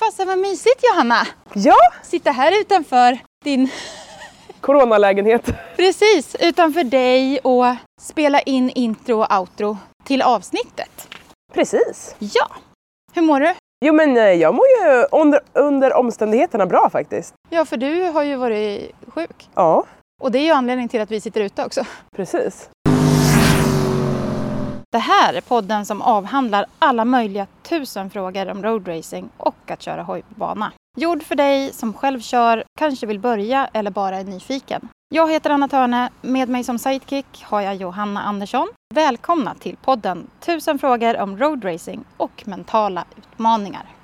Fasen vad mysigt Johanna! Ja, Sitta här utanför din, coronalägenhet. precis utanför dig och spela in intro och outro till avsnittet. Precis. Ja! Hur mår du? Jo men eh, jag mår ju under, under omständigheterna bra faktiskt. Ja, för du har ju varit sjuk. Ja, Och det är ju anledningen till att vi sitter ute också. precis. Det här är podden som avhandlar alla möjliga tusen frågor om roadracing och att köra hoj på bana. Gjord för dig som själv kör, kanske vill börja eller bara är nyfiken. Jag heter Anna Törne. Med mig som sidekick har jag Johanna Andersson. Välkomna till podden Tusen frågor om roadracing och mentala utmaningar.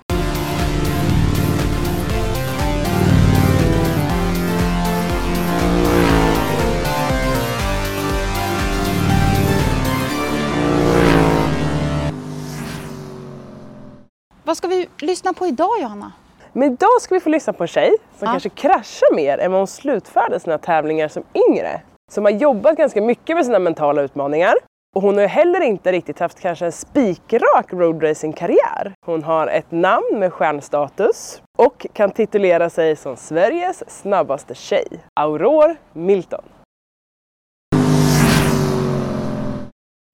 Vad ska vi lyssna på idag Johanna? Men idag ska vi få lyssna på en tjej som Ja. kanske kraschar mer än vad hon slutförde sina tävlingar som yngre. Som har jobbat ganska mycket med sina mentala utmaningar. Och hon har heller inte riktigt haft kanske en spikrak roadracing-karriär. Hon har ett namn med stjärnstatus och kan titulera sig som Sveriges snabbaste tjej. Aurore Milton.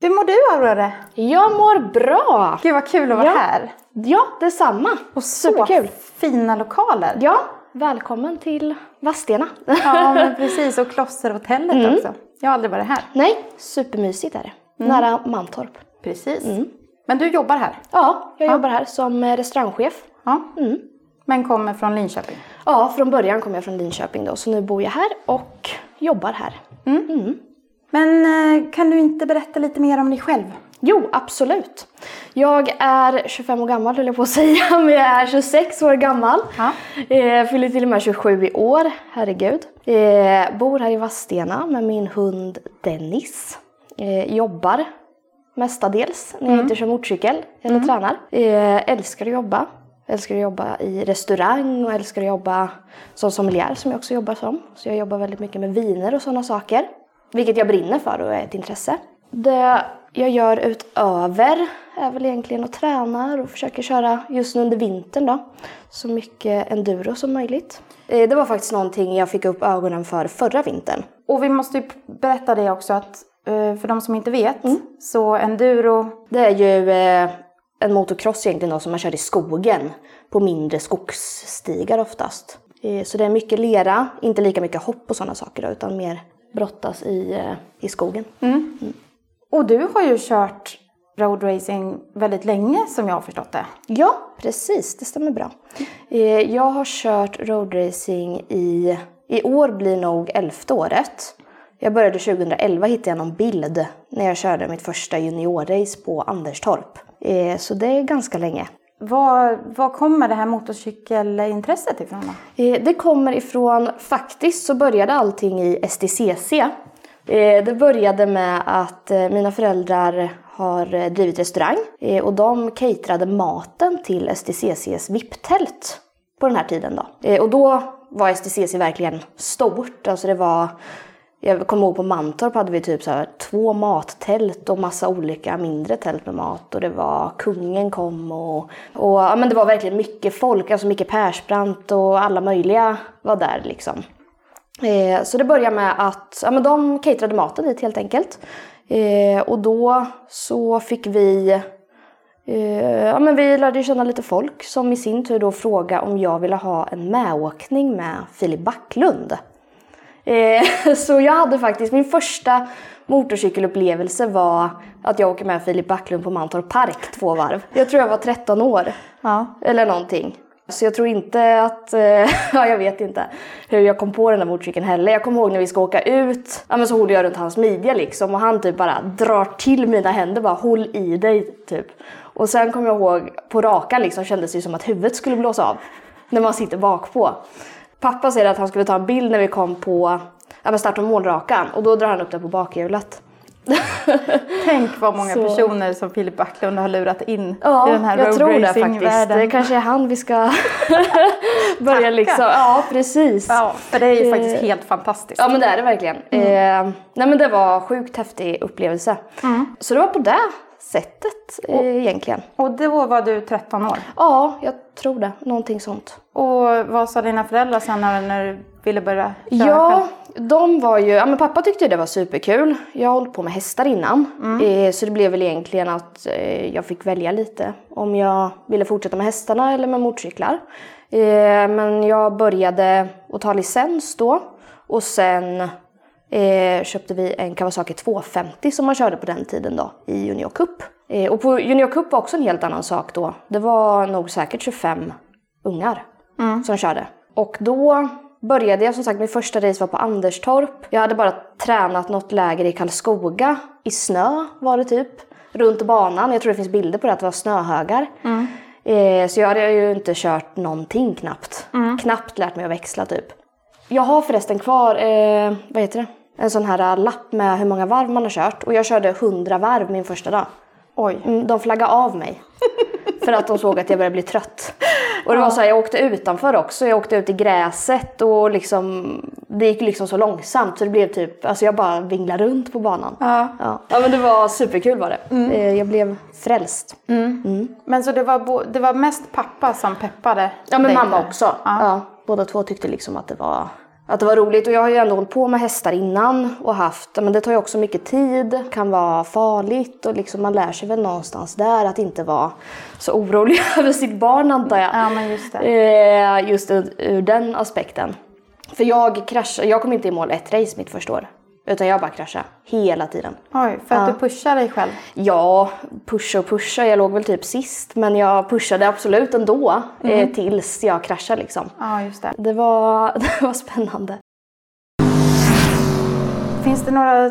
Hur mår du Aurore? Jag mår bra! Gud vad kul att vara Ja. här. Ja, detsamma. Och så Superkul. fina lokaler. Ja, välkommen till Vadstena. Ja, men precis. Och Klosterhotellet Mm. också. Jag har aldrig varit här. Nej, supermysigt är det. Mm. Nära Mantorp. Precis. Men du jobbar här? Ja, jag jobbar här som eh, restaurangchef. Ja. Mm. Men kommer från Linköping? Ja, från början kom jag från Linköping då, så nu bor jag här och jobbar här. Men eh, kan du inte berätta lite mer om dig själv? Jo, absolut. Jag är 25 år gammal höll jag på att säga, men jag är 26 år gammal. Ja. Eh, fyller till och med 27 i år, herregud. Eh, bor här i Vadstena med min hund Dennis. Eh, jobbar mestadels när jag inte kör motorcykel eller tränar. Eh, älskar att jobba. Älskar att jobba i restaurang och älskar att jobba som sommelier som jag också jobbar som. Så jag jobbar väldigt mycket med viner och sådana saker. Vilket jag brinner för och är ett intresse. Det jag gör utöver är väl egentligen att träna och försöker köra just nu under vintern då. Så mycket enduro som möjligt. Eh, Det var faktiskt någonting jag fick upp ögonen för förra vintern. Och vi måste ju berätta det också att eh, för de som inte vet Mm. så enduro, Det är ju eh, en motocross egentligen då som man kör i skogen på mindre skogsstigar oftast. Så det är mycket lera, inte lika mycket hopp och sådana saker då, utan mer brottas i, eh, i skogen. och du har ju kört roadracing väldigt länge som jag har förstått det. Ja, precis. Det stämmer bra. Eh, Jag har kört roadracing i... I år blir nog elfte året. Jag började 2011, hittade jag någon bild när jag körde mitt första juniorrace på Anderstorp. Eh, Så det är ganska länge. Var, var kommer det här motorcykelintresset ifrån då? Eh, det kommer ifrån, faktiskt så började allting i STCC. Eh, det började med att eh, mina föräldrar har drivit restaurang och de caterade maten till STCCs VIP-tält på den här tiden då. Och då var STCC verkligen stort, alltså det var jag kommer ihåg på Mantorp hade vi typ så här två mattält och massa olika mindre tält med mat och det var kungen kom och, och ja, men det var verkligen mycket folk, alltså mycket Persbrandt och alla möjliga var där liksom. Eh, så det började med att ja, men de caterade maten dit helt enkelt. Eh, och då så fick vi Eh, ja, men vi lärde känna lite folk som i sin tur då frågade om jag ville ha en medåkning med Filip Backlund. Eh, så jag hade faktiskt, min första motorcykelupplevelse var att jag åker med Filip Backlund på Mantorp Park två varv. Jag tror jag var 13 år. Ja. Eller någonting. Så jag tror inte att, eh, ja jag vet inte hur jag kom på den där motorcykeln heller. Jag kommer ihåg när vi ska åka ut, ja men så håller jag runt hans midja liksom och han typ bara drar till mina händer bara håll i dig typ. Och sen kommer jag ihåg på rakan liksom kändes det som att huvudet skulle blåsa av när man sitter bak på. Pappa säger att han skulle ta en bild när vi kom på ja, start och målrakan och då drar han upp det på bakhjulet. Tänk vad många Så- personer som Filip Backlund har lurat in Ja, i den här jag tror det faktiskt. Det kanske är han vi ska börja Tacka. liksom. Ja, precis. Ja, för det är ju Eh, faktiskt helt fantastiskt. Ja men det är det verkligen. Eh, nej men det var sjukt häftig upplevelse. Så det var på det sättet eh, egentligen. Och då var du 13 år. Ja, jag tror det. Någonting sånt. Och vad sa dina föräldrar sen när, du ville börja köra Ja, själv? de var ju, ja men pappa tyckte det var superkul. Jag har hållit på med hästar innan. Eh, så det blev väl egentligen att eh, jag fick välja lite om jag ville fortsätta med hästarna eller med motorcyklar. Eh, men jag började att ta licens då och sen eh, köpte vi en Kawasaki 250 som man körde på den tiden då i Junior Cup. Eh, och på Junior Cup var också en helt annan sak då. Det var nog säkert 25 ungar som körde. Och då började jag som sagt, min första race var på Anderstorp. Jag hade bara tränat något läger i Karlskoga. I snö var det typ. Runt banan. Jag tror det finns bilder på det, att det var snöhögar. Eh, så jag hade ju inte kört någonting knappt. Knappt lärt mig att växla typ. Jag har förresten kvar, eh, vad heter det? En sån här lapp med hur många varv man har kört. Och jag körde 100 varv min första dag. Oj. Mm, de flaggade av mig. För att de såg att jag började bli trött. Och det var så här, jag åkte utanför också. Jag åkte ut i gräset och liksom, det gick liksom så långsamt så det blev typ, alltså jag bara vinglade runt på banan. Ja. Ja, ja men det var superkul var det. Eh, Jag blev frälst. Men så det var, det var mest pappa som peppade Ja men mamma där? också. Ja. båda två tyckte liksom att det var att det var roligt och jag har ju ändå hållit på med hästar innan och haft, men det tar ju också mycket tid, kan vara farligt och liksom man lär sig väl någonstans där att inte vara så orolig över sitt barn antar jag. Ja, men just det. Eh, just ur den aspekten. För jag kraschade, jag kom inte i mål ett race mitt första år. Utan jag bara kraschade hela tiden. Oj, för att du pushar dig själv. Ja, pusha och pusha. Jag låg väl typ sist. Men jag pushade absolut ändå. Eh, tills jag kraschade liksom. Ja, just det. Det var, det var spännande. Finns det några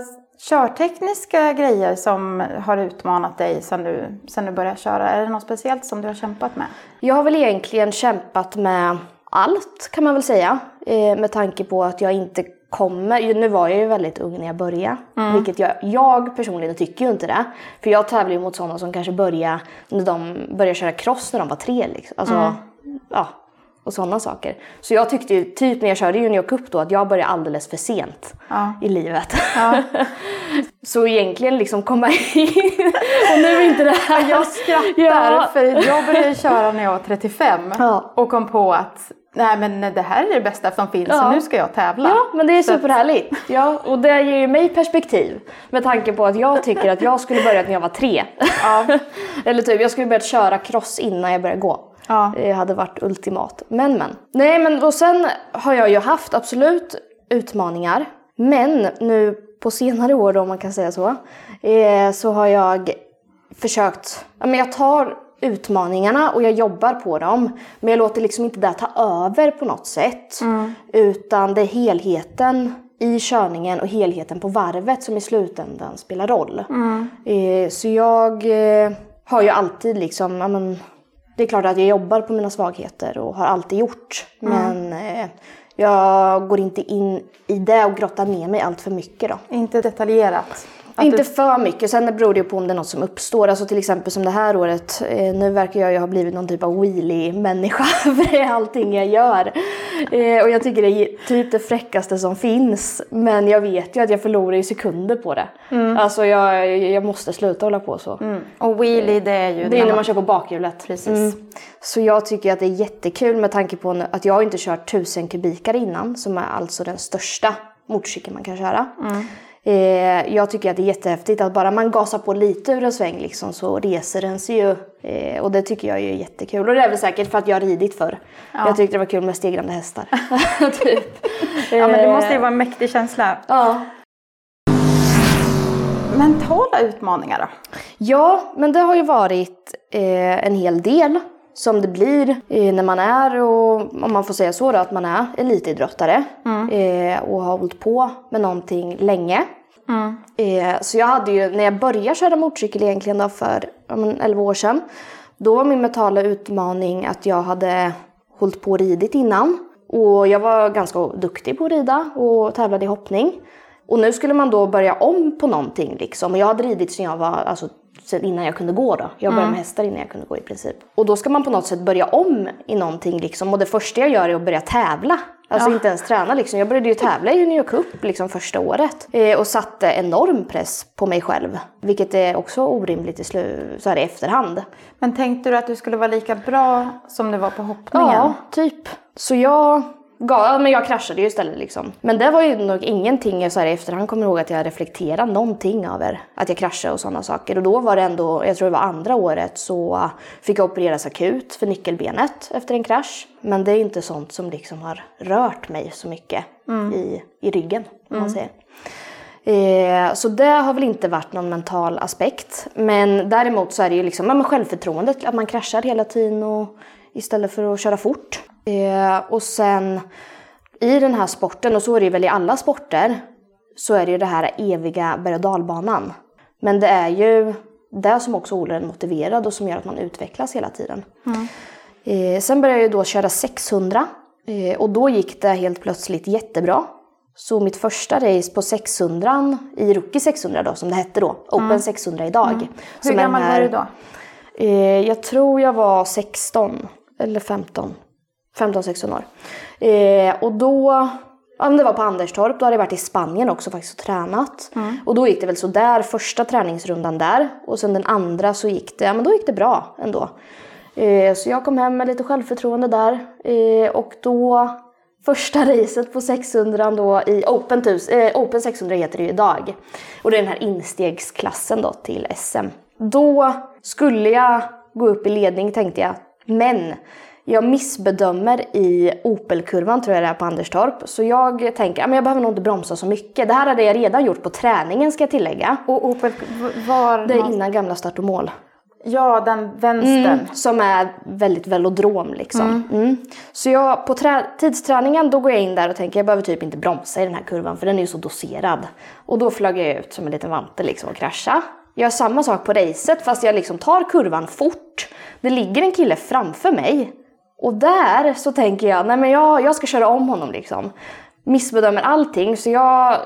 körtekniska grejer som har utmanat dig sen du, sen du började köra? Är det något speciellt som du har kämpat med? Jag har väl egentligen kämpat med allt kan man väl säga. Eh, med tanke på att jag inte kommer, nu var jag ju väldigt ung när jag började. Vilket jag, jag personligen tycker ju inte det. För jag tävlar ju mot sådana som kanske började när de började köra cross när de var tre. Liksom. Alltså, ja, och sådana saker. Så jag tyckte ju typ när jag körde Junior Cup då att jag började alldeles för sent Ja. i livet. så egentligen liksom komma in och nu är inte det här... Jag skrattar Ja. för jag började köra när jag var 35 Ja. och kom på att nej men det här är det bästa som finns så Ja. nu ska jag tävla. Ja, men det är Så superhärligt. Ja, och det ger ju mig perspektiv. Med tanke på att jag tycker att jag skulle börjat när jag var tre. Ja. Eller typ, jag skulle börjat köra cross innan jag började gå. Ja. Det hade varit ultimat. Men men. Nej men och sen har jag ju haft absolut utmaningar. Men nu på senare år då, om man kan säga så. Eh, så har jag försökt, ja men jag tar utmaningarna och jag jobbar på dem. Men jag låter liksom inte det ta över på något sätt. Utan det är helheten i körningen och helheten på varvet som i slutändan spelar roll. Eh, så jag eh, har ju alltid liksom, ja men, det är klart att jag jobbar på mina svagheter och har alltid gjort. Men eh, jag går inte in i det och grottar ner mig allt för mycket då. Inte detaljerat. Inte du, för mycket. Sen beror det ju på om det är något som uppstår. Alltså till exempel som det här året. Eh, nu verkar jag ju ha blivit någon typ av wheelie-människa. För det är allting jag gör. Eh, och jag tycker det är typ det fräckaste som finns. Men jag vet ju att jag förlorar i sekunder på det. Alltså jag, jag måste sluta hålla på så. mm. Och wheelie det är ju Det är när man kör på bakhjulet. Precis. Mm. Så jag tycker att det är jättekul med tanke på att jag inte kört 1000 kubikare innan. Som är alltså den största motorcykeln man kan köra. Eh, jag tycker att det är jättehäftigt att bara man gasar på lite ur en sväng liksom, så reser den sig ju. Eh, och det tycker jag är jättekul. Och det är väl säkert för att jag har ridit förr. Jag tyckte det var kul med stegrande hästar. typ. Ja men det Eh, måste ju vara en mäktig känsla. Ja. Mentala utmaningar då? Ja, men det har ju varit eh, en hel del som det blir eh, när man är, och, om man får säga så då, att man är elitidrottare eh, och har hållit på med någonting länge. Eh, så jag hade ju, när jag började köra motorcykel egentligen då för ja, men 11 år sedan, då var min mentala utmaning att jag hade hållit på och ridit innan. Och jag var ganska duktig på att rida och tävlade i hoppning. Och nu skulle man då börja om på någonting liksom. Och jag hade ridit sedan jag var, alltså innan jag kunde gå då. Jag började med hästar innan jag kunde gå i princip. Och då ska man på något sätt börja om i någonting liksom. Och det första jag gör är att börja tävla. Alltså Ja. inte ens träna liksom. Jag började ju tävla i Junior Cup liksom första året. Eh, och satte enorm press på mig själv. Vilket är också orimligt i, slu- så här i efterhand. Men tänkte du att du skulle vara lika bra som du var på hoppningen? Ja, typ. Så jag ja, men jag kraschade ju istället liksom. Men det var ju nog ingenting jag så här i efterhand kommer ihåg att jag reflekterade någonting över att jag kraschade och sådana saker. Och då var det ändå, jag tror det var andra året, så fick jag opereras akut för nyckelbenet efter en krasch. Men det är inte sånt som liksom har rört mig så mycket i, i ryggen, om man säger. Eh, så det har väl inte varit någon mental aspekt. Men däremot så är det ju liksom ja, men självförtroendet, att man kraschar hela tiden och, istället för att köra fort. Eh, och sen i den här sporten, och så är det väl i alla sporter, så är det ju det här eviga berg och dalbanan. Men det är ju det som också håller en motiverad och som gör att man utvecklas hela tiden. Eh, sen började jag då köra 600 eh, och då gick det helt plötsligt jättebra. Så mitt första race på 600 i Rookie 600 då, som det hette då, Open 600 idag. Hur är den gammal här- var du då? Eh, jag tror jag var 16 eller 15. 15-16 år. Eh, och då, ja men det var på Anderstorp, då hade jag varit i Spanien också faktiskt och tränat. Och då gick det väl så där första träningsrundan där. Och sen den andra så gick det, ja men då gick det bra ändå. Eh, så jag kom hem med lite självförtroende där. Eh, och då, första racet på 600 då i Open, 1000, eh, Open 600 heter det ju idag. Och det är den här instegsklassen då till SM. Då skulle jag gå upp i ledning tänkte jag. Men jag missbedömer i Opelkurvan tror jag det är på Anderstorp. Så jag tänker, ja, men jag behöver nog inte bromsa så mycket. Det här hade jag redan gjort på träningen ska jag tillägga. Och Opel, var... Det är innan gamla start och mål. Ja, den vänstern. Mm, som är väldigt velodrom liksom. Mm. Så jag, på trä- tidsträningen då går jag in där och tänker jag behöver typ inte bromsa i den här kurvan för den är ju så doserad. Och då flög jag ut som en liten vante liksom och krascha. Jag gör samma sak på racet fast jag liksom tar kurvan fort. Det ligger en kille framför mig. Och där så tänker jag, nej men jag, jag ska köra om honom liksom. Missbedömer allting så jag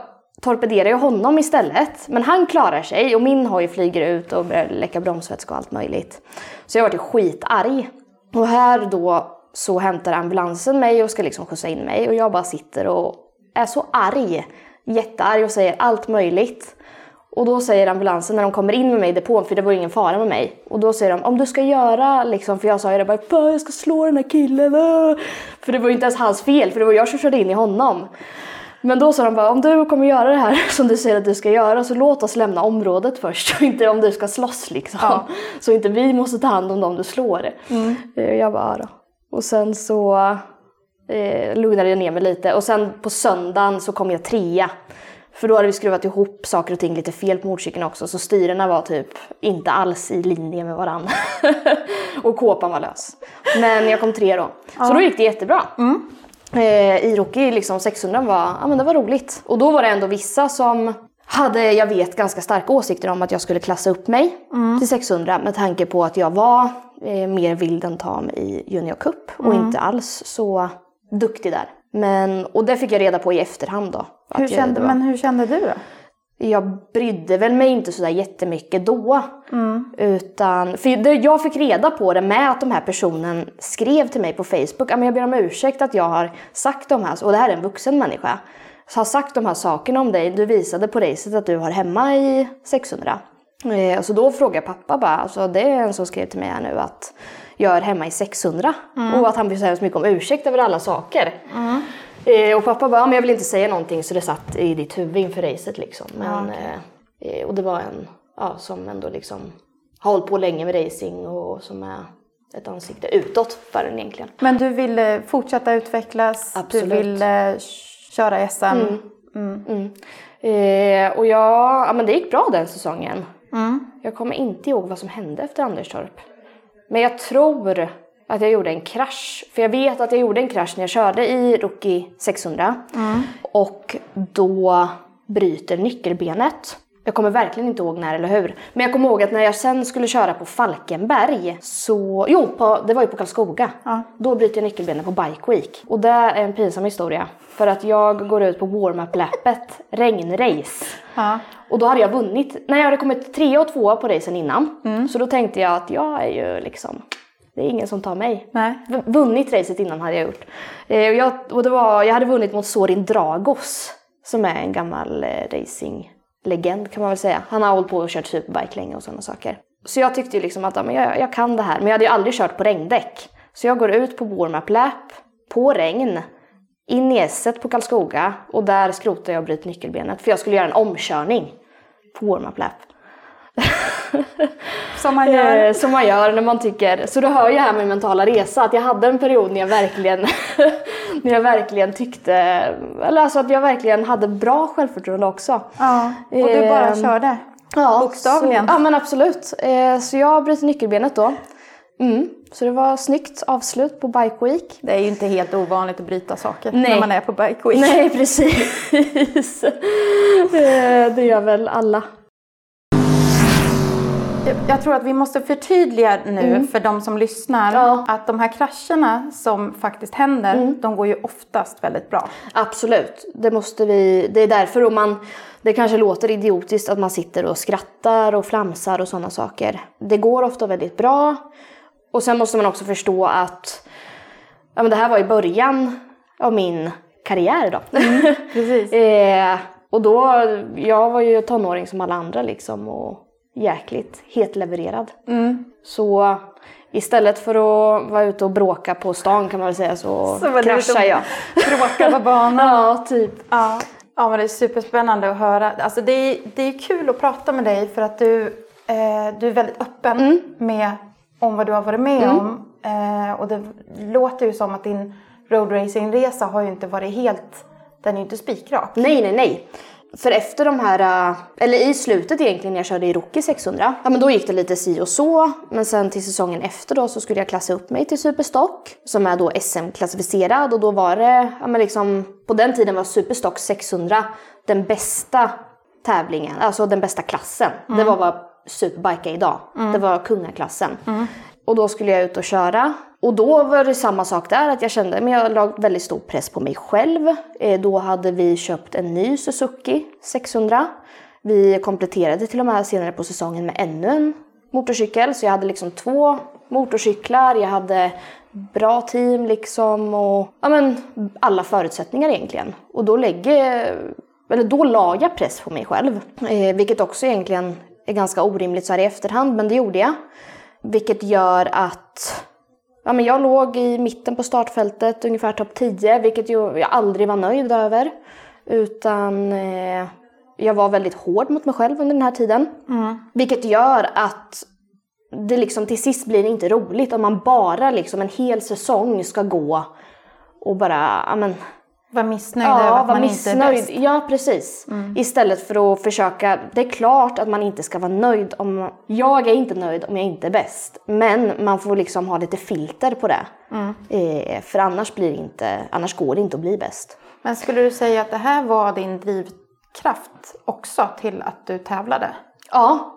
torpederar ju honom istället. Men han klarar sig och min hoj flyger ut och börjar läcka bromsvätska och allt möjligt. Så jag vart ju skitarg. Och här då så hämtar ambulansen mig och ska liksom skjutsa in mig och jag bara sitter och är så arg. Jättearg och säger allt möjligt. Och då säger ambulansen när de kommer in med mig i depån, för det var ingen fara med mig. Och då säger de, om du ska göra liksom, för jag sa ju det bara, "Fan, jag ska slå den här killen. äh." För det var ju inte ens hans fel, för det var jag som körde in i honom. Men då sa de bara, om du kommer göra det här som du säger att du ska göra så låt oss lämna området först. Och inte om du ska slåss liksom. Ja. Så inte vi måste ta hand om dem du slår. Eh, Jag bara, ja. Och sen så eh, lugnade jag ner mig lite. Och sen på söndagen så kom jag trea. För då hade vi skruvat ihop saker och ting lite fel på motorcykeln också. Så styrena var typ inte alls i linje med varandra. och kåpan var lös. Men jag kom tre då. Så då gick det jättebra. Eh, I Rookie liksom 600 var, ja men det var roligt. Och då var det ändå vissa som hade, jag vet, ganska starka åsikter om att jag skulle klassa upp mig till 600 med tanke på att jag var eh, mer vild än tam i Junior Cup och inte alls så duktig där. Men, och det fick jag reda på i efterhand då. Hur kände, var- men hur kände du då? jag brydde väl mig inte sådär jättemycket då. Utan, för jag fick reda på det med att de här personen skrev till mig på Facebook. "Ja, men Jag ber om ursäkt att jag har sagt de här, och det här är en vuxen människa. Har sagt de här sakerna om dig. Du visade på racet att du har hemma i 600. Eh, så då frågade jag pappa bara, alltså det är en som skrev till mig här nu att jag är hemma i 600. Och att han ber så hemskt mycket om ursäkt över alla saker. Eh, och pappa bara, "Ja, men jag vill inte säga någonting så det satt i ditt huvud inför racet liksom. Men, eh, eh, och det var en ja, som ändå liksom har hållit på länge med racing och som är ett ansikte utåt för den egentligen. Men du ville fortsätta utvecklas, Absolut. du ville köra SM. Mm. Eh, och jag, ja men det gick bra den säsongen. Jag kommer inte ihåg vad som hände efter Anderstorp. Men jag tror att jag gjorde en krasch. För jag vet att jag gjorde en krasch när jag körde i Rookie 600. Och då bryter nyckelbenet. Jag kommer verkligen inte ihåg när eller hur. Men jag kommer ihåg att när jag sen skulle köra på Falkenberg så... Jo, på, det var ju på Karlskoga. Ja. Då bryter jag nyckelbenet på Bike Week. Och det är en pinsam historia. För att jag går ut på warm-up-läppet, regnrace. Ja. Och då hade jag vunnit, nej jag hade kommit trea och tvåa på racen innan. Så då tänkte jag att jag är ju liksom Det är ingen som tar mig. Nej. V- Vunnit racet innan hade jag gjort. Eh, och jag, och det var, jag hade vunnit mot Sorin Dragos som är en gammal eh, racinglegend kan man väl säga. Han har hållit på och kört superbike länge och sådana saker. Så jag tyckte ju liksom att ja, men jag, jag kan det här, men jag hade ju aldrig kört på regndäck. Så jag går ut på warm-up lap, på regn, in i esset på Karlskoga och där skrotar jag och bryter nyckelbenet för jag skulle göra en omkörning på warm-up lap. Som man gör. Eh, som man gör när man tycker, så du hör ju här med mentala resa att jag hade en period när jag verkligen, när jag verkligen tyckte, eller alltså att jag verkligen hade bra självförtroende också. Ja, och du bara Ehm, körde. Ja, Bokstavligen. Så, ja men absolut. Eh, så jag bryter nyckelbenet då. Mm. Så det var snyggt avslut på Bike Week. Det är ju inte helt ovanligt att bryta saker Nej. när man är på Bike Week. Nej precis. Eh, det gör väl alla. Jag- tror att vi måste förtydliga nu för de som lyssnar Mm. Ja. Mm. att de här krascherna som faktiskt händer, de går ju oftast väldigt bra. Absolut, det måste vi. Det är därför och man, det kanske låter idiotiskt att man sitter och skrattar och flamsar och sådana saker. Det går ofta väldigt bra. Och sen måste man också förstå att ja, men det här var i början av min karriär då. Precis. eh, och då, jag var ju tonåring som alla andra liksom och jäkligt hetlevererad. Så istället för att vara ute och bråka på stan kan man väl säga så, Så kraschar jag. Bråka på banan. Ja, typ. Ja. ja, men det är superspännande att höra. Alltså det, är, det är kul att prata med dig för att du, eh, du är väldigt öppen Mm. med om vad du har varit med om. Eh, och det låter ju som att din roadracingresa har ju inte varit helt, den är ju inte spikrak. Nej, nej, nej. För efter de här, äh, eller i slutet egentligen när jag körde i Rookie 600, ja men då gick det lite si och så. Men sen till säsongen efter då så skulle jag klassa upp mig till Superstock som är då SM-klassificerad och då var det, ja men liksom, på den tiden var Superstock 600 den bästa tävlingen, alltså den bästa klassen. Det var vad Superbike är idag. Det var kungaklassen. Och då skulle jag ut och köra. Och då var det samma sak där, att jag kände men jag la väldigt stor press på mig själv. Eh, då hade vi köpt en ny Suzuki 600. Vi kompletterade till och med senare på säsongen med ännu en motorcykel. Så jag hade liksom två motorcyklar, jag hade bra team liksom och ja, men, alla förutsättningar egentligen. Och då lägger eller då la jag press på mig själv. Eh, vilket också egentligen är ganska orimligt så här i efterhand, men det gjorde jag. Vilket gör att ja, men jag låg i mitten på startfältet, ungefär topp 10, vilket jag aldrig var nöjd över. Utan eh, jag var väldigt hård mot mig själv under den här tiden. Vilket gör att det liksom till sist blir inte roligt om man bara liksom en hel säsong ska gå och bara, ja men Var missnöjd över Ja, att var man inte är missnöjd. bäst. Ja, precis. Istället för att försöka... Det är klart att man inte ska vara nöjd om... Jag är inte nöjd om jag inte är bäst. Men man får liksom ha lite filter på det. Eh, för annars, blir inte, annars går det inte att bli bäst. Men skulle du säga att det här var din drivkraft också till att du tävlade? Ja,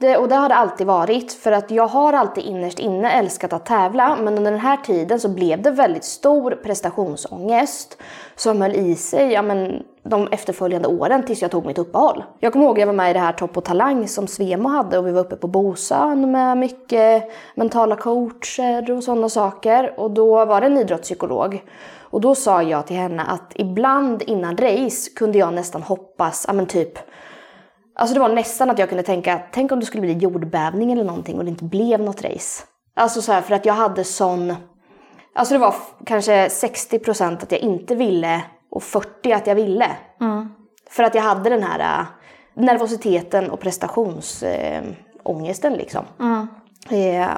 det, och det har det alltid varit. För att jag har alltid innerst inne älskat att tävla. Men under den här tiden så blev det väldigt stor prestationsångest. Som höll i sig ja, men, de efterföljande åren tills jag tog mitt uppehåll. Jag kommer ihåg att jag var med i det här Topp och Talang som Svemo hade. Och vi var uppe på Bosön med mycket mentala coacher och sådana saker. Och då var det en idrottspsykolog. Och då sa jag till henne att ibland innan race kunde jag nästan hoppas, ja men typ Alltså det var nästan att jag kunde tänka, tänk om det skulle bli jordbävning eller någonting och det inte blev något race. Alltså så här, för att jag hade sån... Alltså det var kanske 60% att jag inte ville och 40% att jag ville. För att jag hade den här äh, nervositeten och prestationsångesten äh, liksom. Eh,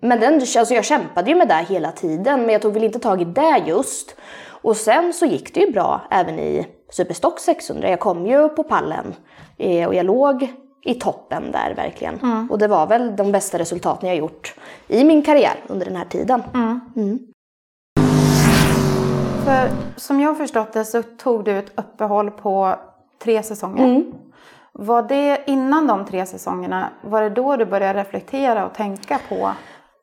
men den, alltså jag kämpade ju med det hela tiden men jag tog väl inte tag i det just. Och sen så gick det ju bra även i Superstock 600. Jag kom ju på pallen eh, och jag låg i toppen där verkligen. Och det var väl de bästa resultaten jag gjort i min karriär under den här tiden. För som jag har förstått det så tog du ett uppehåll på tre säsonger. Mm. Var det innan de tre säsongerna, var det då du började reflektera och tänka på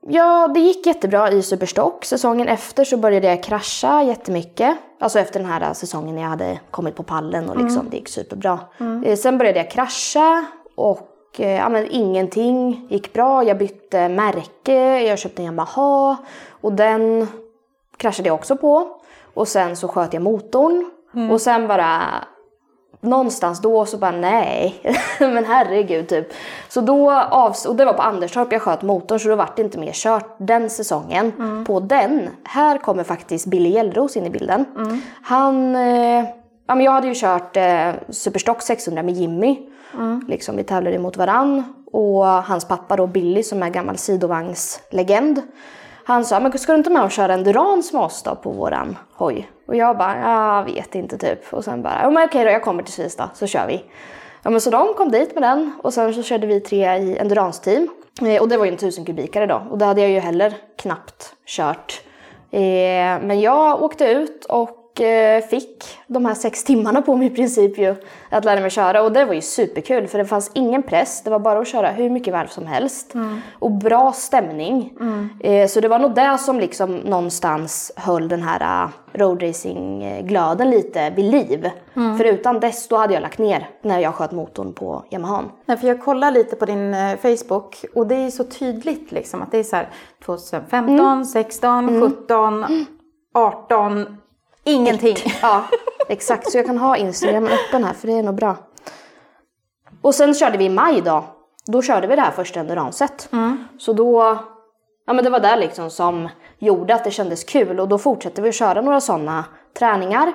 Ja, det gick jättebra i Superstock. Säsongen efter så började jag krascha jättemycket. Alltså efter den här säsongen när jag hade kommit på pallen och liksom det gick superbra. Eh, Sen började jag krascha och eh, ja, men ingenting gick bra. Jag bytte märke, jag köpte en Yamaha och den kraschade jag också på. Och sen så sköt jag motorn och sen bara någonstans då så bara nej, men herregud typ. Så då avs- och det var på Anderstorp jag sköt motorn så då var det inte mer kört den säsongen. På den, här kommer faktiskt Billy Gällros in i bilden. Han, eh, ja men jag hade ju kört eh, Superstock 600 med Jimmy. Mm. Liksom vi tävlade mot varann. Och hans pappa då Billy som är gammal sidovagnslegend. Han sa, men ska du inte med och köra endurance med oss då på våran hoj? Och jag bara, jag vet inte typ. Och sen bara, ja men okej då, jag kommer till Kista så kör vi. Ja men så de kom dit med den och sen så körde vi tre i endurance-team. Eh, och det var ju en tusen kubikare då och det hade jag ju heller knappt kört. Eh, men jag åkte ut och eh, fick de här sex timmarna på mig i princip ju att lära mig köra. Och det var ju superkul för det fanns ingen press, det var bara att köra hur mycket varv som helst. Och bra stämning. Eh, så det var nog det som liksom någonstans höll den här uh, roadracing-glöden lite vid liv. För utan dess då hade jag lagt ner när jag sköt motorn på Yamahan. Nej, för jag kollar lite på din eh, Facebook och det är så tydligt liksom att det är så här 2015, 16, 17, 18, ingenting. Ja, exakt. Så jag kan ha Instagram öppen här för det är nog bra. Och sen körde vi i maj då. Då körde vi det här första enduranset. Så då, ja men det var där liksom som gjorde att det kändes kul och då fortsatte vi att köra några sådana träningar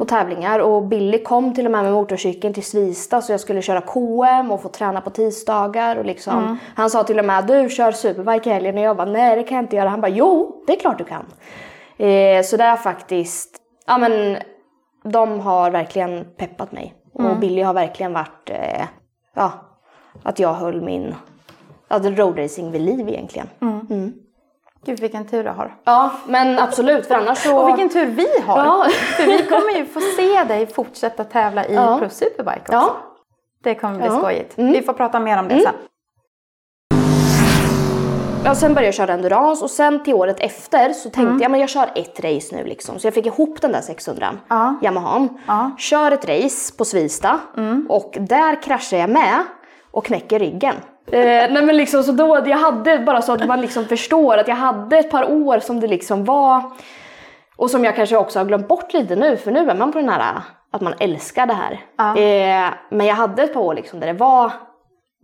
och tävlingar och Billy kom till och med med motorcykeln till Svista så jag skulle köra KM och få träna på tisdagar och liksom han sa till och med du kör superbike i helgen och jag bara nej det kan jag inte göra. Han bara jo det är klart du kan. Eh, så det är faktiskt, ja men de har verkligen peppat mig. Och Billy har verkligen varit, eh, ja, att jag höll min, ja, roadracing vid liv egentligen. Mm. Gud vilken tur du har. Ja, men absolut, för annars så... Och vilken tur vi har! Ja. För vi kommer ju få se dig fortsätta tävla i Ja. Pro Superbike också. Ja. Det kommer bli Ja. skojigt. Mm. Vi får prata mer om det sen. Ja, sen började jag köra endurance och sen till året efter så tänkte jag men jag kör ett race nu liksom. Så jag fick ihop den där 600 Ja. Yamahan. Ja. Kör ett race på Svista och där kraschar jag med och knäcker ryggen. Eh, nej men liksom så då, jag hade bara så att man liksom förstår att jag hade ett par år som det liksom var och som jag kanske också har glömt bort lite nu för nu är man på den här att man älskar det här. Ja. Eh, men jag hade ett par år liksom där det var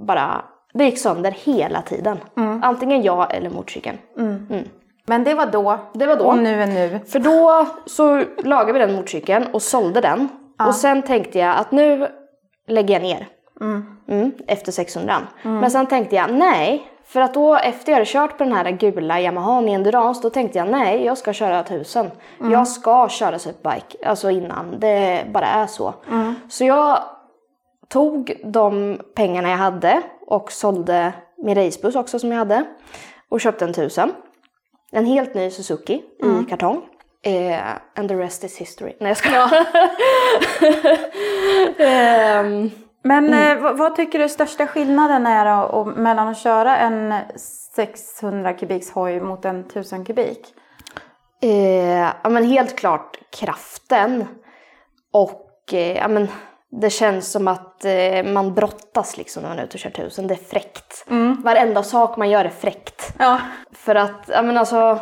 bara, det gick sönder hela tiden. Antingen jag eller motorcykeln. Men det var då. Det var då. Och nu är nu. För då så lagade vi den motorcykeln och sålde den. Och sen tänkte jag att nu lägger jag ner. Mm, efter 600. Men sen tänkte jag nej. För att då efter jag hade kört på den här gula Yamahan i endurance då tänkte jag nej jag ska köra 1000. Jag ska köra superbike. Alltså innan. Det bara är så. Så jag tog de pengarna jag hade och sålde min racebuss också som jag hade. Och köpte en 1000. En helt ny Suzuki i kartong. Eh, and the rest is history. Nej jag skojar. Ehm, Men eh, vad, vad tycker du största skillnaden är då, och, mellan att köra en 600 kubiks hoj mot en 1000 kubik? eh, ja men helt klart kraften. Och eh, ja men det känns som att eh, man brottas liksom när man är ute och kör tusen. Det är fräckt. Varenda sak man gör är fräckt. Ja. För att, ja men alltså,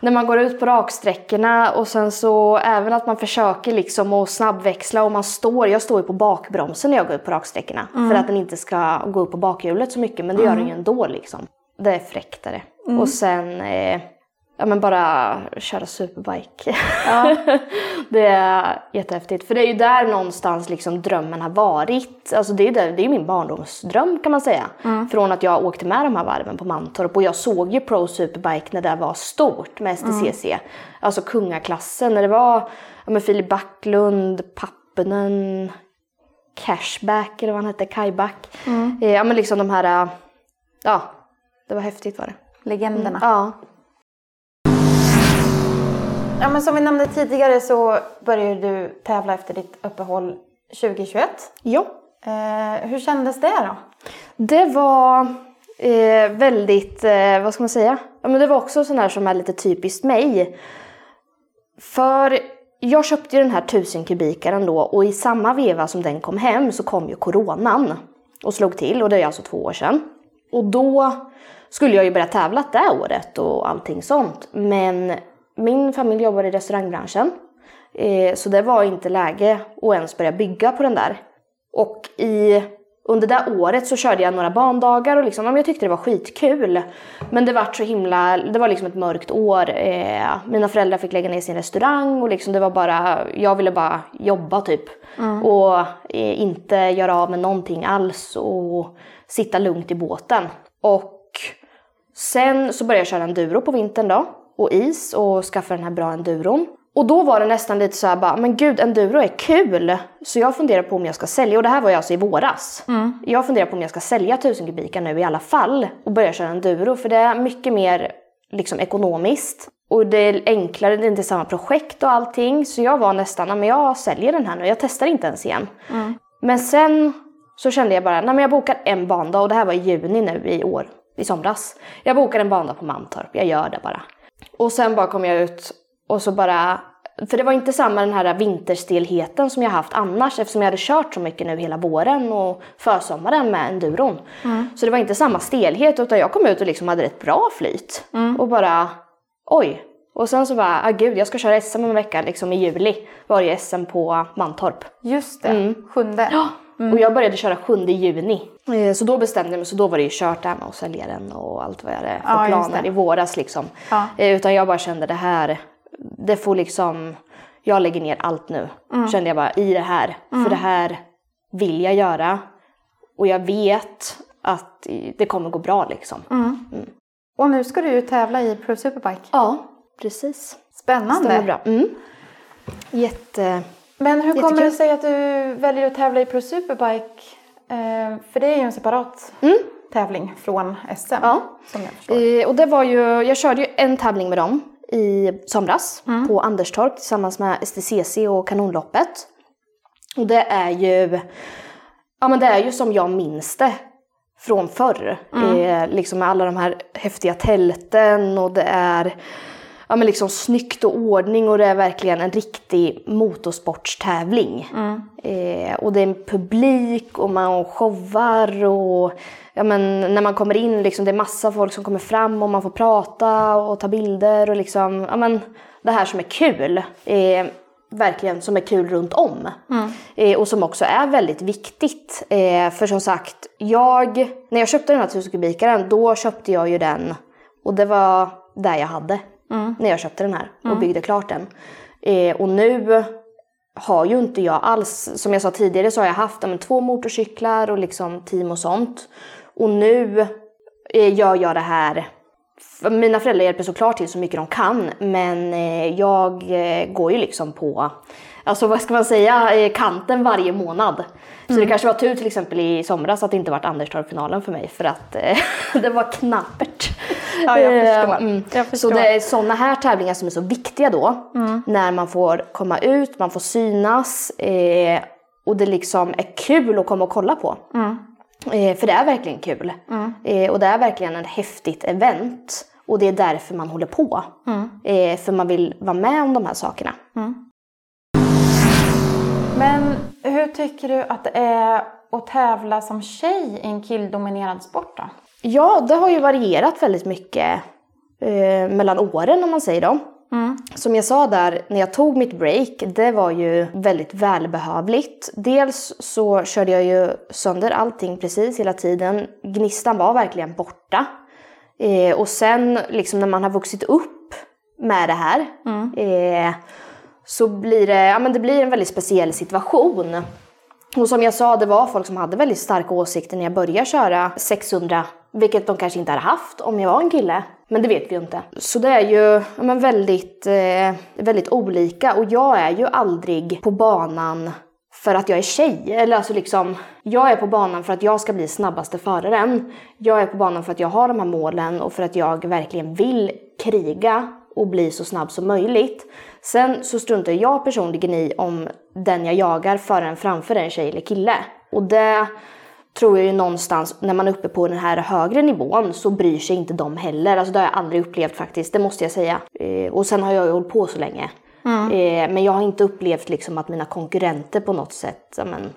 när man går ut på raksträckorna och sen så även att man försöker liksom att snabbväxla och man står, jag står ju på bakbromsen när jag går ut på raksträckorna. För att den inte ska gå upp på bakhjulet så mycket, men det gör den ju ändå liksom. Det är fräktare. Och sen, eh, ja men bara köra superbike. det är jättehäftigt. För det är ju där någonstans liksom drömmen har varit. Alltså det är ju där, det är min barndomsdröm kan man säga. Från att jag åkte med de här varven på Mantorp och jag såg ju Pro Superbike när det var stort med STCC. Alltså kungaklassen när det var ja, men Filip Backlund, Pappenen, Cashback eller vad han hette, Kajback. Eh, ja men liksom de här, eh, ja det var häftigt var det. Legenderna. Ja. Ja, men som vi nämnde tidigare så började du tävla efter ditt uppehåll 2021. Ja. Eh, hur kändes det då? Det var eh, väldigt, eh, vad ska man säga? Ja, men det var också sån här som är lite typiskt mig. För jag köpte ju den här 1000 kubikaren då och i samma veva som den kom hem så kom ju coronan. och slog till och det är alltså två år sedan. Och då skulle jag ju börja tävla det året och allting sånt. Men min familj jobbar i restaurangbranschen. Eh, så det var inte läge att ens börja bygga på den där. Och i, under det året så körde jag några bandagar och liksom, jag tyckte det var skitkul. Men det var så himla, det var liksom ett mörkt år. Eh, mina föräldrar fick lägga ner sin restaurang och liksom det var bara, jag ville bara jobba typ. Och eh, inte göra av med någonting alls och sitta lugnt i båten. Och sen så började jag köra enduro på vintern då och is och skaffa den här bra enduron. Och då var det nästan lite så här bara, men gud enduro är kul. Så jag funderar på om jag ska sälja, och det här var ju alltså i våras. Jag funderar på om jag ska sälja 1000 kubikar nu i alla fall och börja köra enduro för det är mycket mer liksom ekonomiskt. Och det är enklare, det är inte samma projekt och allting. Så jag var nästan, men jag säljer den här nu, jag testar inte ens igen. Men sen så kände jag bara, nej men jag bokar en bandag och det här var i juni nu i år, i somras. Jag bokar en bandag på Mantorp, jag gör det bara. Och sen bara kom jag ut och så bara, för det var inte samma den här vinterstelheten som jag haft annars eftersom jag hade kört så mycket nu hela våren och försommaren med enduron. Så det var inte samma stelhet utan jag kom ut och liksom hade ett bra flyt. Och bara, oj. Och sen så bara, ah, gud jag ska köra SM om en vecka liksom i juli var det SM på Mantorp. Just det, sjunde. Och jag började köra 7 juni. Eh, Så då bestämde jag mig, så då var det ju kört där med att sälja den och allt vad jag hade för Ja, planer i våras liksom. Ja. Eh, Utan jag bara kände det här, det får liksom, jag lägger ner allt nu. Mm. Kände jag bara i det här, för det här vill jag göra. Och jag vet att det kommer gå bra liksom. Mm. Och nu ska du ju tävla i Pro Superbike. Ja, precis. Stämmer Spännande. bra. Mm. Jätte... Men hur kommer Jättekul. det sig att du väljer att tävla i Pro Superbike? Eh, för det är ju en separat tävling från SM. Mm. Ja. Som jag förstår. Eh, och det var ju, jag körde ju en tävling med dem i somras på Anderstorp tillsammans med STCC och Kanonloppet. Och det är ju, ja men det är ju som jag minns det från förr. Eh, liksom med alla de här häftiga tälten och det är ja, men liksom snyggt och ordning och det är verkligen en riktig motorsportstävling. Eh, och det är en publik och man showar och ja, men när man kommer in liksom, det är massa folk som kommer fram och man får prata och ta bilder och liksom, ja men det här som är kul. Eh, verkligen som är kul runt om. Eh, och som också är väldigt viktigt. Eh, för som sagt, jag, när jag köpte den här 1000 kubikaren då köpte jag ju den och det var där jag hade när jag köpte den här och byggde klart den. Eh, och nu har ju inte jag alls, som jag sa tidigare så har jag haft men, två motorcyklar och liksom team och sånt. Och nu eh, gör jag det här mina föräldrar hjälper såklart till så mycket de kan men eh, jag eh, går ju liksom på, alltså vad ska man säga, eh, kanten varje månad. Så det kanske var tur till exempel i somras att det inte varit Anderstorp-finalen för mig för att eh, det var knappert. Ja, jag Eh, förstår. Jag Så förstår. det är sådana här tävlingar som är så viktiga då. När man får komma ut, man får synas eh, och det liksom är kul att komma och kolla på. Eh, för det är verkligen kul. Eh, och det är verkligen ett häftigt event. Och det är därför man håller på. Eh, för man vill vara med om de här sakerna. Men hur tycker du att det är att tävla som tjej i en killdominerad sport då? Ja, det har ju varierat väldigt mycket eh, mellan åren om man säger då. Som jag sa där, när jag tog mitt break, det var ju väldigt välbehövligt. Dels så körde jag ju sönder allting precis hela tiden. Gnistan var verkligen borta. Eh, och sen liksom när man har vuxit upp med det här eh, så blir det, ja, men det blir en väldigt speciell situation. Och som jag sa, det var folk som hade väldigt starka åsikter när jag började köra 600, vilket de kanske inte hade haft om jag var en kille. Men det vet vi ju inte. Så det är ju ja, men väldigt, eh, väldigt olika och jag är ju aldrig på banan för att jag är tjej. Eller alltså liksom, jag är på banan för att jag ska bli snabbaste föraren. Jag är på banan för att jag har de här målen och för att jag verkligen vill kriga och bli så snabb som möjligt. Sen så struntar jag personligen i om den jag jagar föraren framför är en tjej eller kille. Och det tror jag ju någonstans, när man är uppe på den här högre nivån så bryr sig inte de heller. Alltså det har jag aldrig upplevt faktiskt, det måste jag säga. Eh, och sen har jag ju hållit på så länge. Eh, men jag har inte upplevt liksom att mina konkurrenter på något sätt men,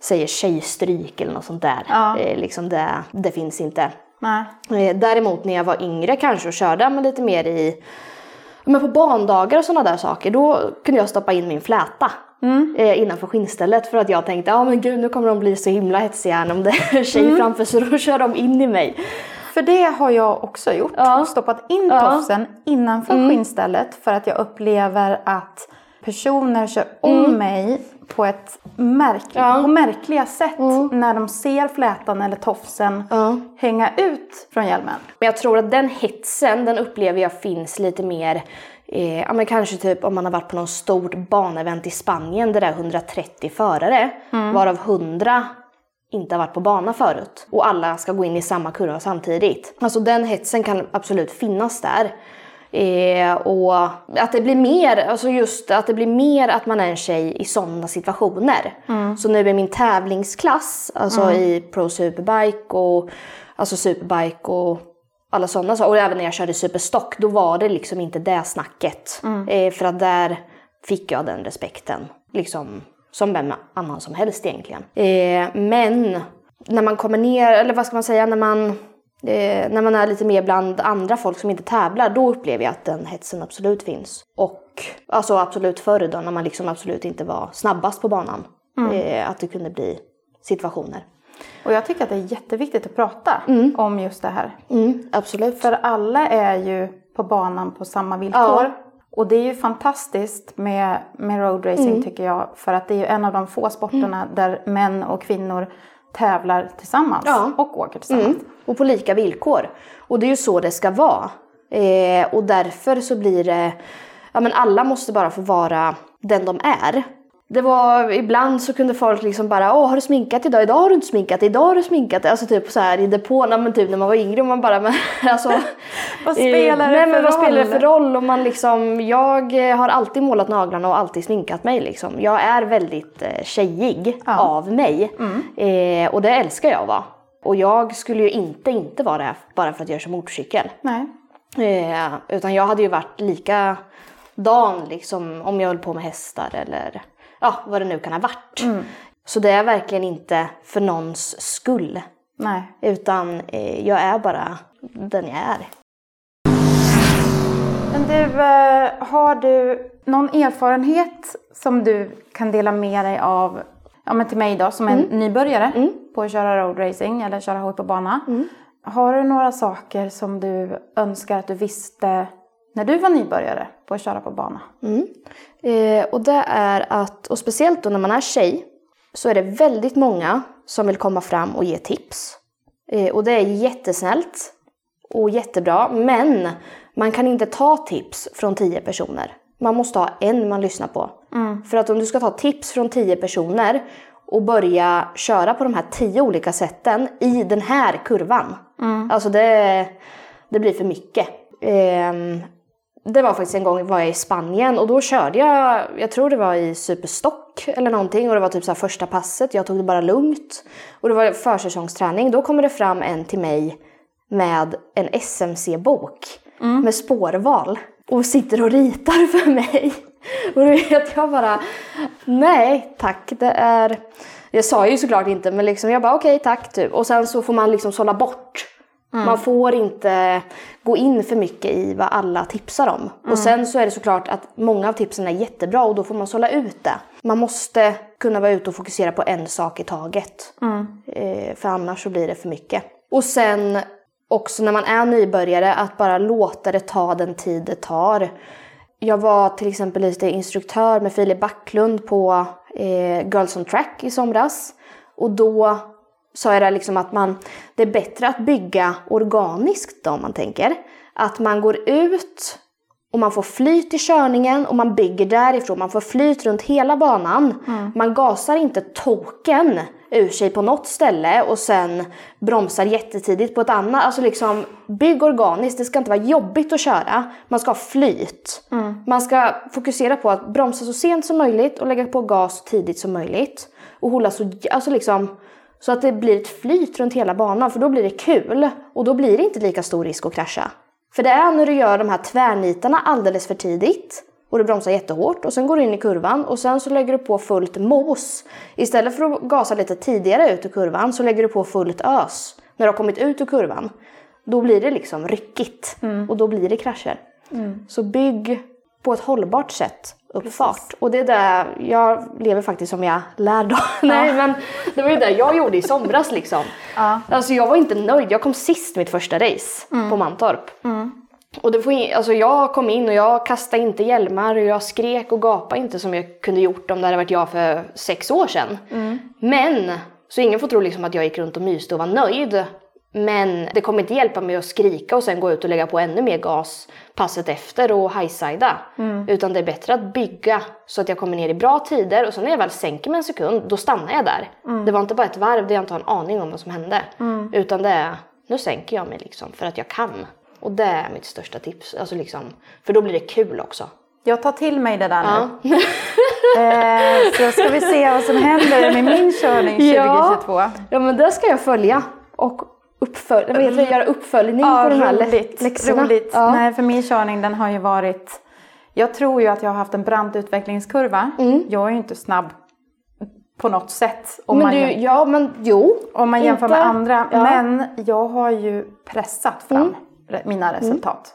säger tjejstryk eller något sånt där. Ja. Eh, liksom det, det finns inte. Nej. Eh, däremot när jag var yngre kanske och körde men lite mer i men på bandagar och sådana där saker, då kunde jag stoppa in min fläta eh, innanför skinnstället för att jag tänkte, ja men gud nu kommer de bli så himla hetsiga om det är tjej framför så då kör de in i mig. För det har jag också gjort. Ja. Stoppat in Ja. tofsen innanför skinnstället för att jag upplever att personer kör om mig på, ett märk- Ja. på märkliga sätt när de ser flätan eller tofsen Ja. hänga ut från hjälmen. Men jag tror att den hetsen, den upplever jag finns lite mer Eh, ja, men kanske typ om man har varit på någon stort banevent i Spanien där det är 130 förare, varav 100 inte har varit på bana förut. Och alla ska gå in i samma kurva samtidigt. Alltså den hetsen kan absolut finnas där. Eh, och att det blir mer, alltså just att det blir mer att man är en tjej i sådana situationer. Så nu i min tävlingsklass, alltså i Pro Superbike och alltså Superbike och alla sådana saker. Och även när jag körde Superstock, då var det liksom inte det snacket. Eh, för att där fick jag den respekten. Liksom som vem annan som helst egentligen. Eh, men när man kommer ner, eller vad ska man säga, när man, eh, när man är lite mer bland andra folk som inte tävlar, då upplever jag att den hetsen absolut finns. Och alltså absolut förr då, när man liksom absolut inte var snabbast på banan. Eh, att det kunde bli situationer. Och jag tycker att det är jätteviktigt att prata om just det här. Mm, absolut. För alla är ju på banan på samma villkor. Ja. Och det är ju fantastiskt med, med roadracing Mm. tycker jag. För att det är ju en av de få sporterna där män och kvinnor tävlar tillsammans Ja. och åker tillsammans. Mm. Och på lika villkor. Och det är ju så det ska vara. Eh, och därför så blir det, ja men alla måste bara få vara den de är. Det var, ibland så kunde folk liksom bara, åh har du sminkat idag? Idag har du inte sminkat, idag har du sminkat. Alltså typ så här i depån, men typ när man var yngre och man bara, men alltså. Vad spelar det nej, för men vad spelar det roll? för roll? Och man liksom, jag eh, har alltid målat naglarna och alltid sminkat mig liksom. Jag är väldigt eh, tjejig Ja. av mig. Eh, och det älskar jag att vara. Och jag skulle ju inte inte vara det bara för att jag kör motorcykel. Nej. Eh, utan jag hade ju varit likadan liksom om jag höll på med hästar eller ja, vad det nu kan ha varit. Så det är verkligen inte för någons skull. Nej. Utan eh, jag är bara den jag är. Men du, eh, har du någon erfarenhet som du kan dela med dig av ja, men till mig då som en nybörjare på att köra roadracing eller köra hoj på bana. Har du några saker som du önskar att du visste när du var nybörjare på att köra på bana? Eh, och det är att, och speciellt då när man är tjej, så är det väldigt många som vill komma fram och ge tips. Eh, och det är jättesnällt och jättebra, men man kan inte ta tips från tio personer. Man måste ha en man lyssnar på. För att om du ska ta tips från tio personer och börja köra på de här tio olika sätten i den här kurvan. Alltså det, det blir för mycket. Ehm, det var faktiskt en gång var jag i Spanien och då körde jag, jag tror det var i Superstock eller någonting och det var typ så här första passet, jag tog det bara lugnt. Och det var försäsongsträning, då kommer det fram en till mig med en SMC-bok med spårval och sitter och ritar för mig. Och då vet jag bara, nej tack, det är... Jag sa ju såklart inte men liksom jag bara okej tack typ. Och sen så får man liksom sålla bort man får inte gå in för mycket i vad alla tipsar om. Och sen så är det såklart att många av tipsen är jättebra och då får man sålla ut det. Man måste kunna vara ute och fokusera på en sak i taget. Eh, för annars så blir det för mycket. Och sen också när man är nybörjare att bara låta det ta den tid det tar. Jag var till exempel lite instruktör med Filip Backlund på eh, Girls on Track i somras. Och då sa jag det liksom att man, det är bättre att bygga organiskt då om man tänker. Att man går ut och man får flyt i körningen och man bygger därifrån. Man får flyt runt hela banan. Man gasar inte token ur sig på något ställe och sen bromsar jättetidigt på ett annat. Alltså liksom bygg organiskt. Det ska inte vara jobbigt att köra. Man ska ha flyt. Man ska fokusera på att bromsa så sent som möjligt och lägga på gas så tidigt som möjligt. Och hålla så, alltså liksom så att det blir ett flyt runt hela banan för då blir det kul och då blir det inte lika stor risk att krascha. För det är när du gör de här tvärnitarna alldeles för tidigt och du bromsar jättehårt och sen går du in i kurvan och sen så lägger du på fullt mos. Istället för att gasa lite tidigare ut ur kurvan så lägger du på fullt ös när du har kommit ut ur kurvan. Då blir det liksom ryckigt och då blir det krascher. Så bygg på ett hållbart sätt upp fart. Och det är det jag lever faktiskt som jag lär då. Nej men det var ju det jag gjorde i somras liksom. Ja. Alltså jag var inte nöjd. Jag kom sist mitt första race på Mantorp. Och det får alltså jag kom in och jag kastade inte hjälmar och jag skrek och gapade inte som jag kunde gjort om det hade varit jag för sex år sedan. Men, så ingen får tro liksom att jag gick runt och myste och var nöjd. Men det kommer inte hjälpa mig att skrika och sen gå ut och lägga på ännu mer gas passet efter och highsida. Utan det är bättre att bygga så att jag kommer ner i bra tider och sen när jag väl sänker mig en sekund, då stannar jag där. Det var inte bara ett varv där jag inte har en aning om vad som hände. Utan det är, nu sänker jag mig liksom för att jag kan. Och det är mitt största tips. Alltså liksom, för då blir det kul också. Jag tar till mig det där Ja. nu. Eh, så ska vi se vad som händer med min körning 2022. Ja men det ska jag följa. Och uppfölj, vad heter det, göra uppföljning på de här roligt. läxorna. roligt. Ja. Nej, för min körning den har ju varit... Jag tror ju att jag har haft en brant utvecklingskurva. Jag är ju inte snabb på något sätt. Om Mm. men man du, ja men jo. Om man jämför Inte- med andra. Ja. Men jag har ju pressat fram re- mina resultat.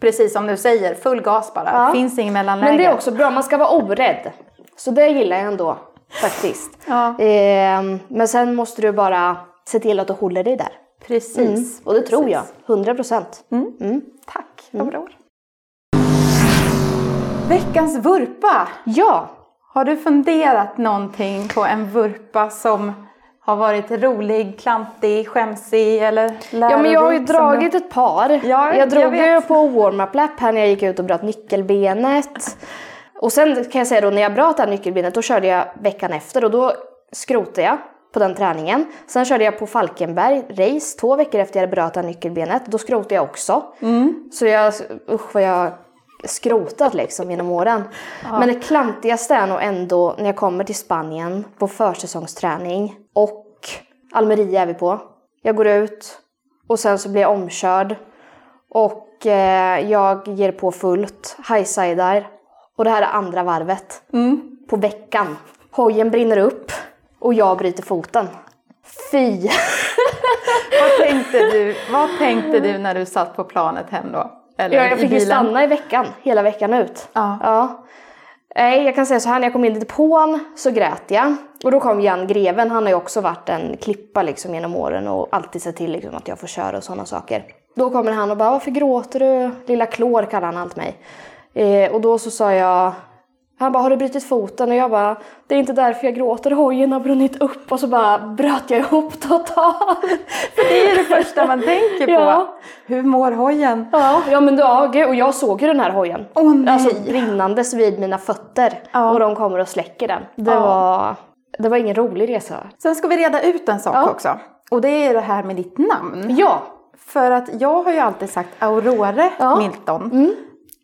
Precis som du säger, full gas bara. Ja. Finns ingen mellanläge. Men det är också bra, man ska vara orädd. Så det gillar jag ändå faktiskt. Ja. Ehm, men sen måste du bara se till att du håller dig där. Precis. Och det tror jag, Precis. 100 procent. Mm. Tack, vad bra. Veckans vurpa. Ja, Har du funderat någonting på en vurpa som har varit rolig, klantig, skämsig eller lärorik? ja men jag har ju dragit ett par. Ja, jag drog jag ju på warm-up lap här när jag gick ut och bröt nyckelbenet. Och sen kan jag säga då när jag bröt det här nyckelbenet då körde jag veckan efter och då skrotade jag på den träningen. Sen körde jag på Falkenberg race två veckor efter jag hade bröt nyckelbenet. Då skrotade jag också. Så jag, usch vad jag skrotat liksom genom åren. Men det klantigaste är nog ändå när jag kommer till Spanien på försäsongsträning och Almeria är vi på. Jag går ut och sen så blir jag omkörd och eh, jag ger på fullt, highsidar och det här är andra varvet på veckan. Hojen brinner upp och jag bryter foten. Fy! Vad tänkte, du, vad tänkte du när du satt på planet hem då? Eller Ja, jag fick ju stanna i veckan, hela veckan ut. Ja. ja. Nej, jag kan säga så här, när jag kom in i depån så grät jag. Och då kom Jan Greven, han har ju också varit en klippa liksom genom åren och alltid sett till liksom att jag får köra och sådana saker. Då kommer han och bara, varför gråter du? Lilla klår kallar han allt mig. Eh, och då så sa jag, han bara, har du brutit foten? Och jag bara, det är inte därför jag gråter, hojen har brunnit upp. Och så bara bröt jag ihop totalt. Det är det första man tänker på. Ja. Hur mår hojen? Ja, ja men då, ja, gud, och jag såg ju den här hojen. Nej. Alltså brinnandes vid mina fötter. Ja. Och de kommer och släcker den. Det, Ja. var, det var ingen rolig resa. Sen ska vi reda ut en sak Ja. också. Och det är det här med ditt namn. Ja, För att jag har ju alltid sagt Aurore Ja. Mm.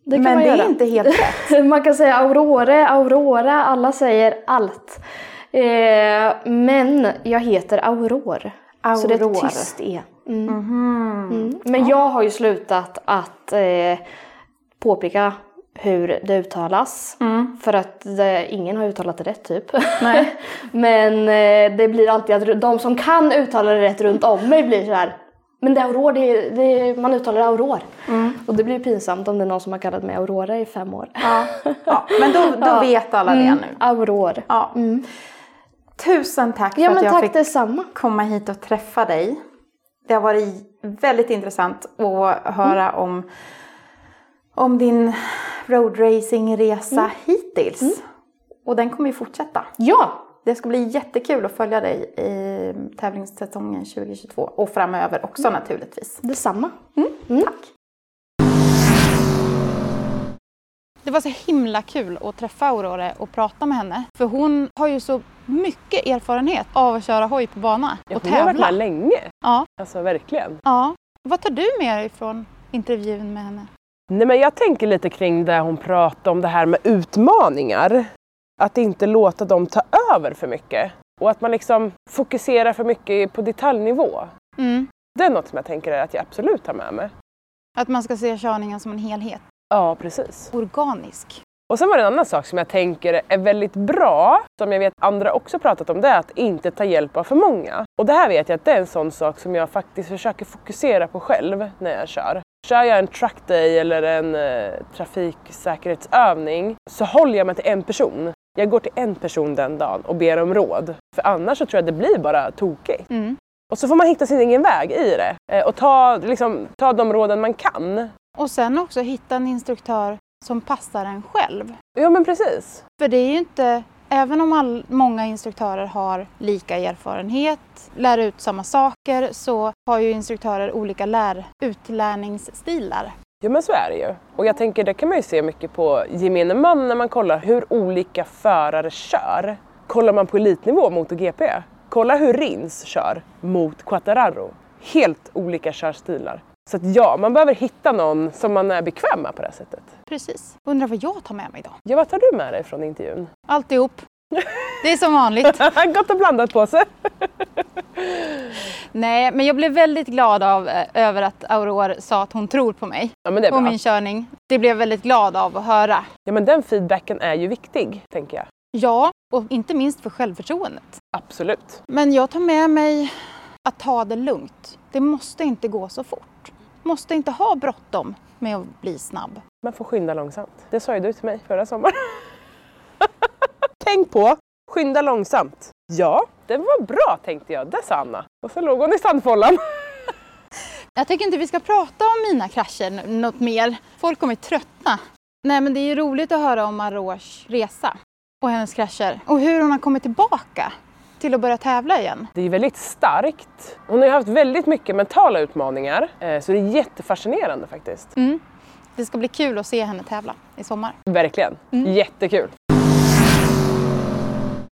Det men det göra. är inte helt rätt. man kan säga Aurore, Aurora, alla säger allt. Eh, men jag heter Auror. Så det är Auror. ett tyst E. Mm. Mm. Men jag har ju slutat att eh, påpeka hur det uttalas. För att det, ingen har uttalat det rätt typ. Nej. Men eh, det blir alltid att de som kan uttala det rätt runt om mig blir så här. Men det är Auror, det det man uttalar Auror. Och det blir pinsamt om det är någon som har kallat mig Aurora i fem år. Ja. ja. Men då, då Ja. vet alla det Mm, nu. Auror. Ja. Tusen tack för att jag tack fick detsamma. komma hit och träffa dig. Det har varit väldigt intressant att höra Mm. om, om din roadracingresa Mm. hittills. Och den kommer ju fortsätta. Ja, Det ska bli jättekul att följa dig i tävlingssäsongen 2022 och framöver också Mm. naturligtvis. detsamma. Tack! Det var så himla kul att träffa Aurore och prata med henne. För hon har ju så mycket erfarenhet av att köra hoj på bana Ja, och hon har varit tävla. med länge. Ja, Alltså verkligen. ja. Vad tar du med dig från intervjun med henne? Nej, men jag tänker lite kring det hon pratade om, det här med utmaningar. Att inte låta dem ta över för mycket. Och att man liksom fokuserar för mycket på detaljnivå. Mm. Det är något som jag tänker att jag absolut tar med mig. Att man ska se körningen som en helhet. Ja, precis. Organisk. Och sen var det en annan sak som jag tänker är väldigt bra, som jag vet andra också pratat om, det är att inte ta hjälp av för många. Och det här vet jag att det är en sån sak som jag faktiskt försöker fokusera på själv när jag kör. Kör jag en truck day eller en eh, trafiksäkerhetsövning så håller jag mig till en person. Jag går till en person den dagen och ber om råd. För annars så tror jag det blir bara tokigt. Mm. Och så får man hitta sin egen väg i det eh, och ta, liksom, ta de råden man kan. Och sen också hitta en instruktör som passar en själv. Ja men precis. För det är ju inte, även om all, många instruktörer har lika erfarenhet, lär ut samma saker, så har ju instruktörer olika lär, utlärningsstilar. Ja men så är det ju. Och jag tänker det kan man ju se mycket på gemene man när man kollar hur olika förare kör. Kollar man på elitnivå MotoGP, kolla hur Rins kör mot Quattararo. Helt olika körstilar. Så att ja, man behöver hitta någon som man är bekväm med på det här sättet. Precis. Undrar vad jag tar med mig då? Ja, vad tar du med dig från intervjun? Alltihop. Det är som vanligt. Gott och blandat på sig. Nej, men jag blev väldigt glad av, eh, över att Aurore sa att hon tror på mig. Ja men det är På bra. min körning. Det blev jag väldigt glad av att höra. Ja men den feedbacken är ju viktig, tänker jag. Ja, och inte minst för självförtroendet. Absolut. Men jag tar med mig att ta det lugnt. Det måste inte gå så fort. Måste inte ha bråttom med att bli snabb. Man får skynda långsamt. Det sa ju du till mig förra sommaren. Tänk på, skynda långsamt. Ja, det var bra tänkte jag. Det sa Anna. Och så låg hon i sandfållan. Jag tycker inte vi ska prata om mina krascher något mer. Folk kommer tröttna. Nej, men det är ju roligt att höra om Arosh resa och hennes krascher och hur hon har kommit tillbaka till att börja tävla igen. Det är väldigt starkt. Hon har ju haft väldigt mycket mentala utmaningar. eh, Så det är jättefascinerande faktiskt. Mm. Det ska bli kul att se henne tävla i sommar. Verkligen. Jättekul.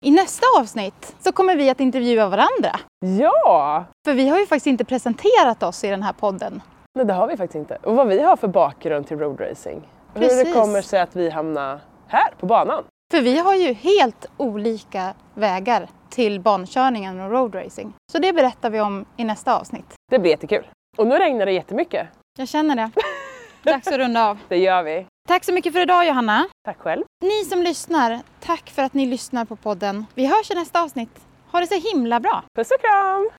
I nästa avsnitt så kommer vi att intervjua varandra. Ja! För vi har ju faktiskt inte presenterat oss i den här podden. Nej, det har vi faktiskt inte. Och vad vi har för bakgrund till roadracing. Hur det kommer sig att vi hamnar här på banan. För vi har ju helt olika vägar till bankörningen och roadracing. Så det berättar vi om i nästa avsnitt. Det blir jättekul. Och nu regnar det jättemycket. Jag känner det. Dags att runda av. Det gör vi. Tack så mycket för idag Johanna. Tack själv. Ni som lyssnar, tack för att ni lyssnar på podden. Vi hörs i nästa avsnitt. Ha det så himla bra! Puss och kram!